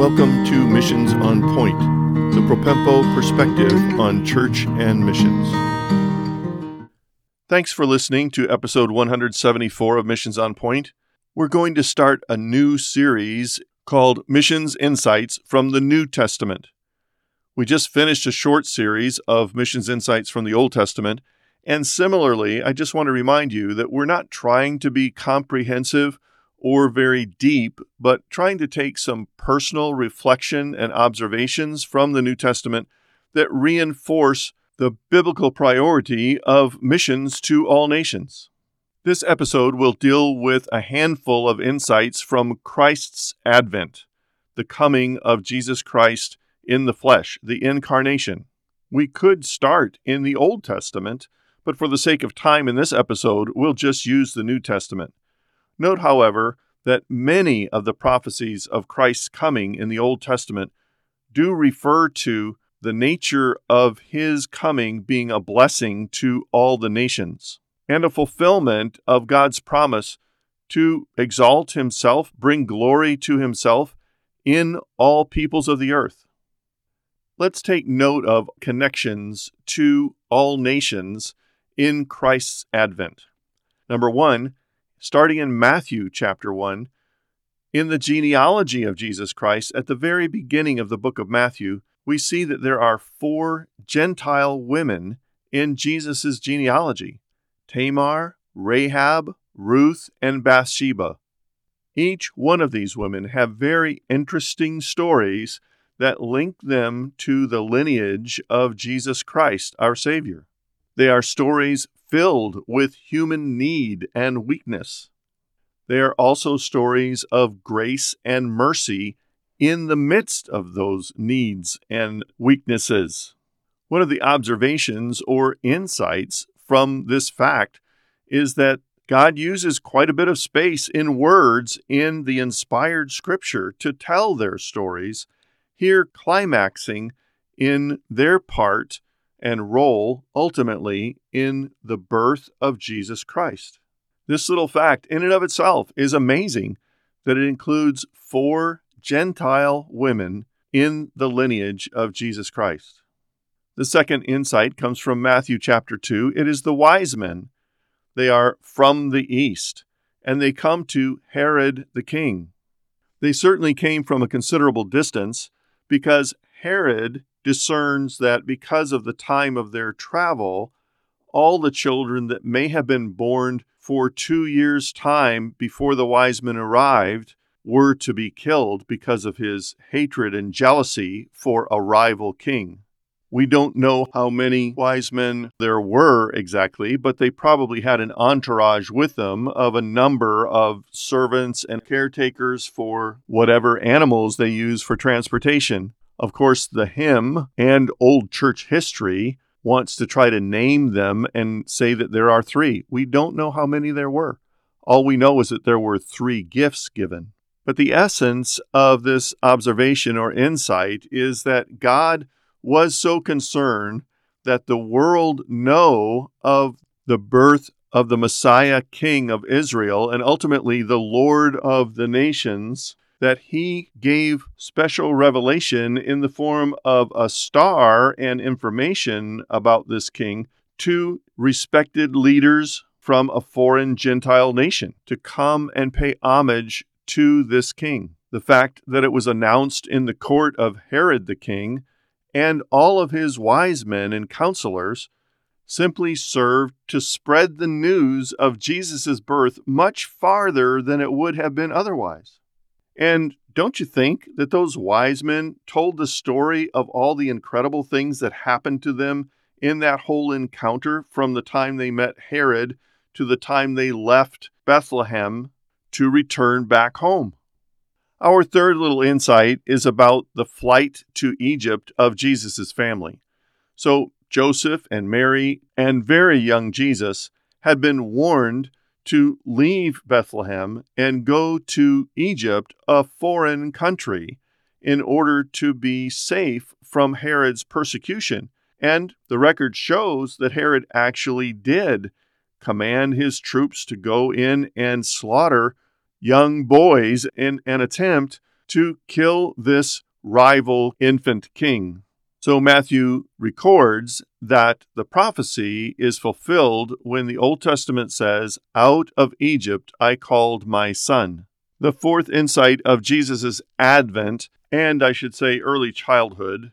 Welcome to Missions on Point, the Propempo perspective on church and missions. Thanks for listening to episode 174 of Missions on Point. We're going to start a new series called Missions Insights from the New Testament. We just finished a short series of missions insights from the Old Testament. And similarly, I just want to remind you that we're not trying to be comprehensive or very deep, but trying to take some personal reflection and observations from the New Testament that reinforce the biblical priority of missions to all nations. This episode will deal with a handful of insights from Christ's advent, the coming of Jesus Christ in the flesh, the incarnation. We could start in the Old Testament, but for the sake of time in this episode, we'll just use the New Testament. Note, however, that many of the prophecies of Christ's coming in the Old Testament do refer to the nature of his coming being a blessing to all the nations and a fulfillment of God's promise to exalt himself, bring glory to himself in all peoples of the earth let's take note of connections to all nations in Christ's advent. Number one, starting in Matthew chapter 1, in the genealogy of Jesus Christ, at the very beginning of the book of Matthew, we see that there are four Gentile women in Jesus' genealogy Tamar, Rahab, Ruth, and Bathsheba. Each one of these women have very interesting stories that link them to the lineage of Jesus Christ, our Savior. They are stories filled with human need and weakness. They are also stories of grace and mercy in the midst of those needs and weaknesses. One of the observations or insights from this fact is that God uses quite a bit of space in words in the inspired scripture to tell their stories here climaxing in their part and role ultimately in the birth of Jesus Christ. This little fact, in and of itself, is amazing that it includes four Gentile women in the lineage of Jesus Christ. The second insight comes from Matthew chapter 2. It is the wise men. They are from the east, and they come to Herod the king. They certainly came from a considerable distance, because Herod discerns that because of the time of their travel, all the children that may have been born for two years' time before the wise men arrived were to be killed because of his hatred and jealousy for a rival king. We don't know how many wise men there were exactly, but they probably had an entourage with them of a number of servants and caretakers for whatever animals they use for transportation. Of course, the hymn and old church history wants to try to name them and say that there are three. We don't know how many there were. All we know is that there were three gifts given. But the essence of this observation or insight is that God was so concerned that the world know of the birth of the Messiah King of Israel and ultimately the Lord of the nations that he gave special revelation in the form of a star and information about this king to respected leaders from a foreign Gentile nation to come and pay homage to this king. The fact that it was announced in the court of Herod the king and all of his wise men and counselors simply served to spread the news of Jesus' birth much farther than it would have been otherwise. And don't you think that those wise men told the story of all the incredible things that happened to them in that whole encounter from the time they met Herod to the time they left Bethlehem to return back home? Our third little insight is about the flight to Egypt of Jesus' family. So, Joseph and Mary and very young Jesus had been warned to leave Bethlehem and go to Egypt, a foreign country, in order to be safe from Herod's persecution. And the record shows that Herod actually did command his troops to go in and slaughter young boys in an attempt to kill this rival infant king. So Matthew records that the prophecy is fulfilled when the Old Testament says, Out of Egypt I called my son. The fourth insight of Jesus' advent, and I should say early childhood,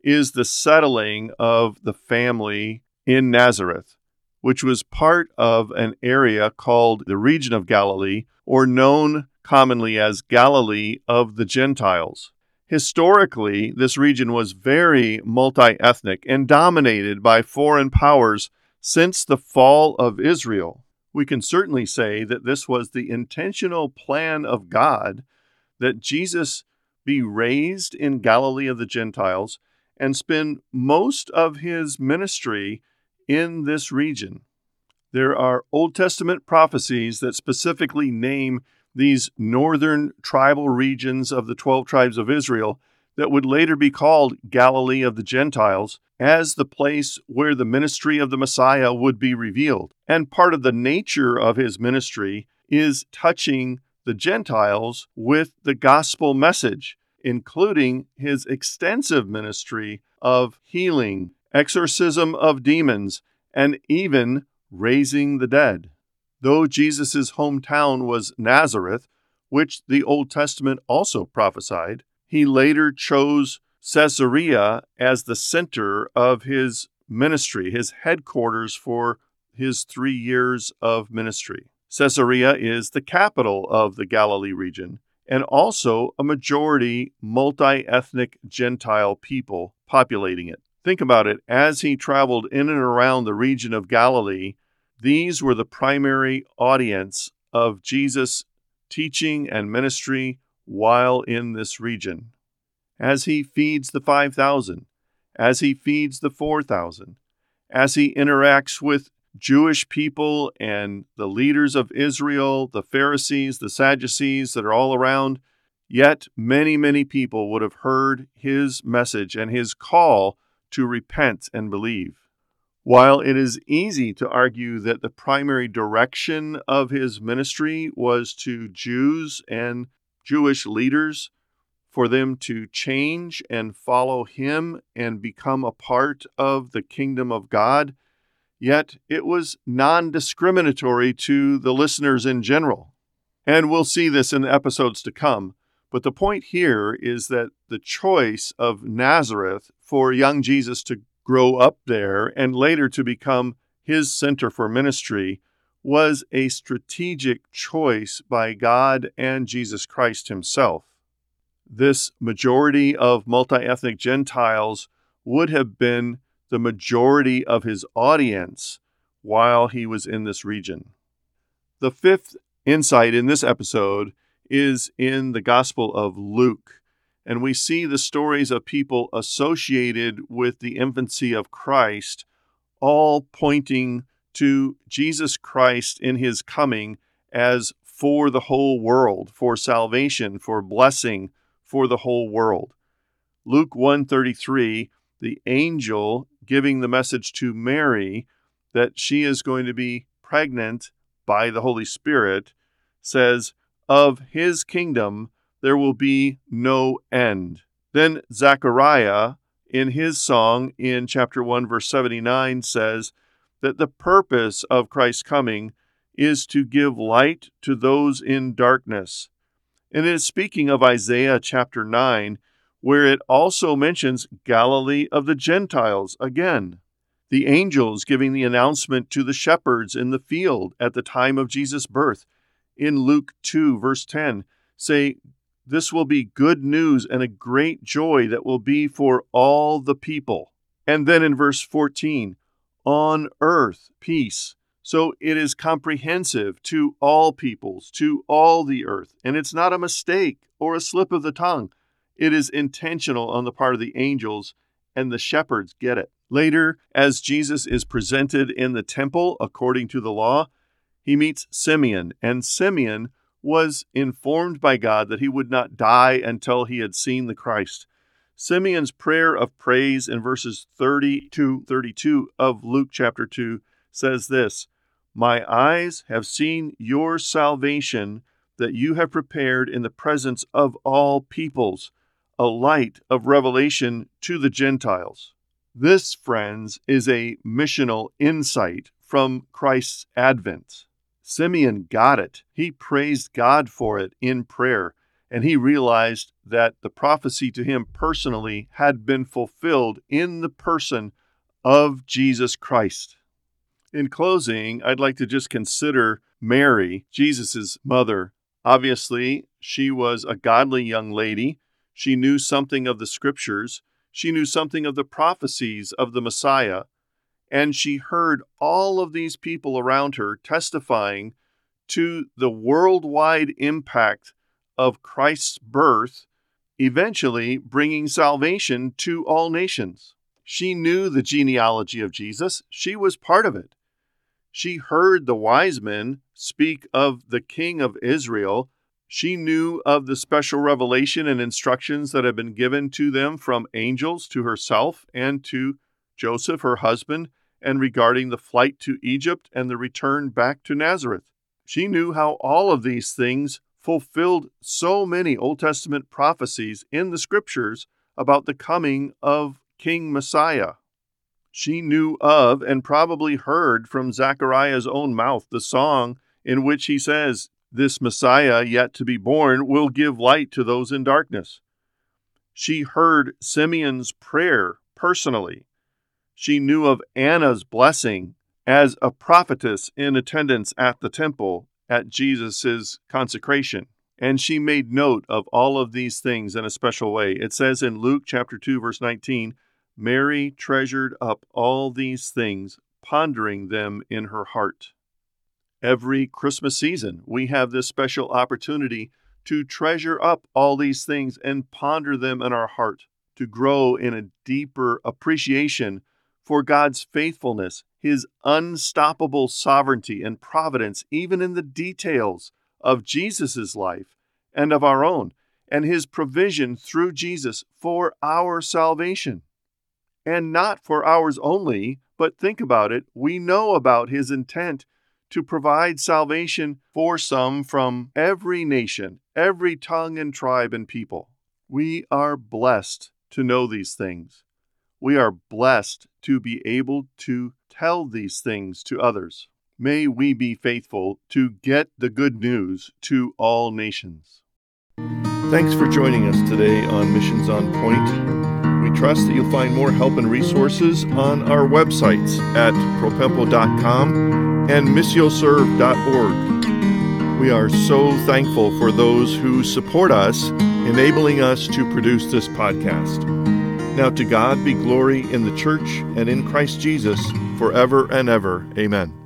is the settling of the family in Nazareth, which was part of an area called the region of Galilee, or known commonly as Galilee of the Gentiles. Historically, this region was very multi ethnic and dominated by foreign powers since the fall of Israel. We can certainly say that this was the intentional plan of God that Jesus be raised in Galilee of the Gentiles and spend most of his ministry in this region. There are Old Testament prophecies that specifically name these northern tribal regions of the 12 tribes of Israel that would later be called Galilee of the Gentiles as the place where the ministry of the Messiah would be revealed. And part of the nature of his ministry is touching the Gentiles with the gospel message, including his extensive ministry of healing, exorcism of demons, and even raising the dead. Though Jesus' hometown was Nazareth, which the Old Testament also prophesied, he later chose Caesarea as the center of his ministry, his headquarters for his three years of ministry. Caesarea is the capital of the Galilee region and also a majority multi ethnic Gentile people populating it. Think about it. As he traveled in and around the region of Galilee, these were the primary audience of Jesus' teaching and ministry while in this region. As he feeds the 5,000, as he feeds the 4,000, as he interacts with Jewish people and the leaders of Israel, the Pharisees, the Sadducees that are all around, yet many, many people would have heard his message and his call to repent and believe. While it is easy to argue that the primary direction of his ministry was to Jews and Jewish leaders for them to change and follow him and become a part of the kingdom of God, yet it was non discriminatory to the listeners in general. And we'll see this in the episodes to come. But the point here is that the choice of Nazareth for young Jesus to grow up there and later to become his center for ministry was a strategic choice by God and Jesus Christ himself. This majority of multi ethnic Gentiles would have been the majority of his audience while he was in this region. The fifth insight in this episode is in the Gospel of Luke and we see the stories of people associated with the infancy of Christ, all pointing to Jesus Christ in his coming as for the whole world, for salvation, for blessing for the whole world. Luke 133, the angel giving the message to Mary that she is going to be pregnant by the Holy Spirit, says, Of his kingdom there will be no end. Then Zechariah, in his song in chapter 1, verse 79, says that the purpose of Christ's coming is to give light to those in darkness. And it is speaking of Isaiah chapter 9, where it also mentions Galilee of the Gentiles again. The angels giving the announcement to the shepherds in the field at the time of Jesus' birth. In Luke 2, verse 10, say, this will be good news and a great joy that will be for all the people. And then in verse 14, on earth, peace. So it is comprehensive to all peoples, to all the earth. And it's not a mistake or a slip of the tongue. It is intentional on the part of the angels, and the shepherds get it. Later, as Jesus is presented in the temple according to the law, he meets Simeon, and Simeon was informed by God that he would not die until he had seen the Christ. Simeon's prayer of praise in verses 30 to 32 of Luke chapter 2 says this My eyes have seen your salvation that you have prepared in the presence of all peoples, a light of revelation to the Gentiles. This, friends, is a missional insight from Christ's advent. Simeon got it. He praised God for it in prayer, and he realized that the prophecy to him personally had been fulfilled in the person of Jesus Christ. In closing, I'd like to just consider Mary, Jesus' mother. Obviously, she was a godly young lady. She knew something of the scriptures. She knew something of the prophecies of the Messiah. And she heard all of these people around her testifying to the worldwide impact of Christ's birth, eventually bringing salvation to all nations. She knew the genealogy of Jesus, she was part of it. She heard the wise men speak of the King of Israel. She knew of the special revelation and instructions that had been given to them from angels to herself and to Joseph, her husband, and regarding the flight to Egypt and the return back to Nazareth. She knew how all of these things fulfilled so many Old Testament prophecies in the scriptures about the coming of King Messiah. She knew of and probably heard from Zechariah's own mouth the song in which he says, This Messiah yet to be born will give light to those in darkness. She heard Simeon's prayer personally. She knew of Anna's blessing as a prophetess in attendance at the temple at Jesus' consecration. And she made note of all of these things in a special way. It says in Luke chapter 2 verse 19, Mary treasured up all these things, pondering them in her heart. Every Christmas season, we have this special opportunity to treasure up all these things and ponder them in our heart, to grow in a deeper appreciation for God's faithfulness, His unstoppable sovereignty and providence, even in the details of Jesus' life and of our own, and His provision through Jesus for our salvation and not for ours only, but think about it. We know about his intent to provide salvation for some from every nation, every tongue and tribe and people. We are blessed to know these things. We are blessed to be able to tell these things to others. May we be faithful to get the good news to all nations. Thanks for joining us today on Missions on Point. We trust that you'll find more help and resources on our websites at propempo.com and missioserve.org. We are so thankful for those who support us, enabling us to produce this podcast. Now, to God be glory in the church and in Christ Jesus forever and ever. Amen.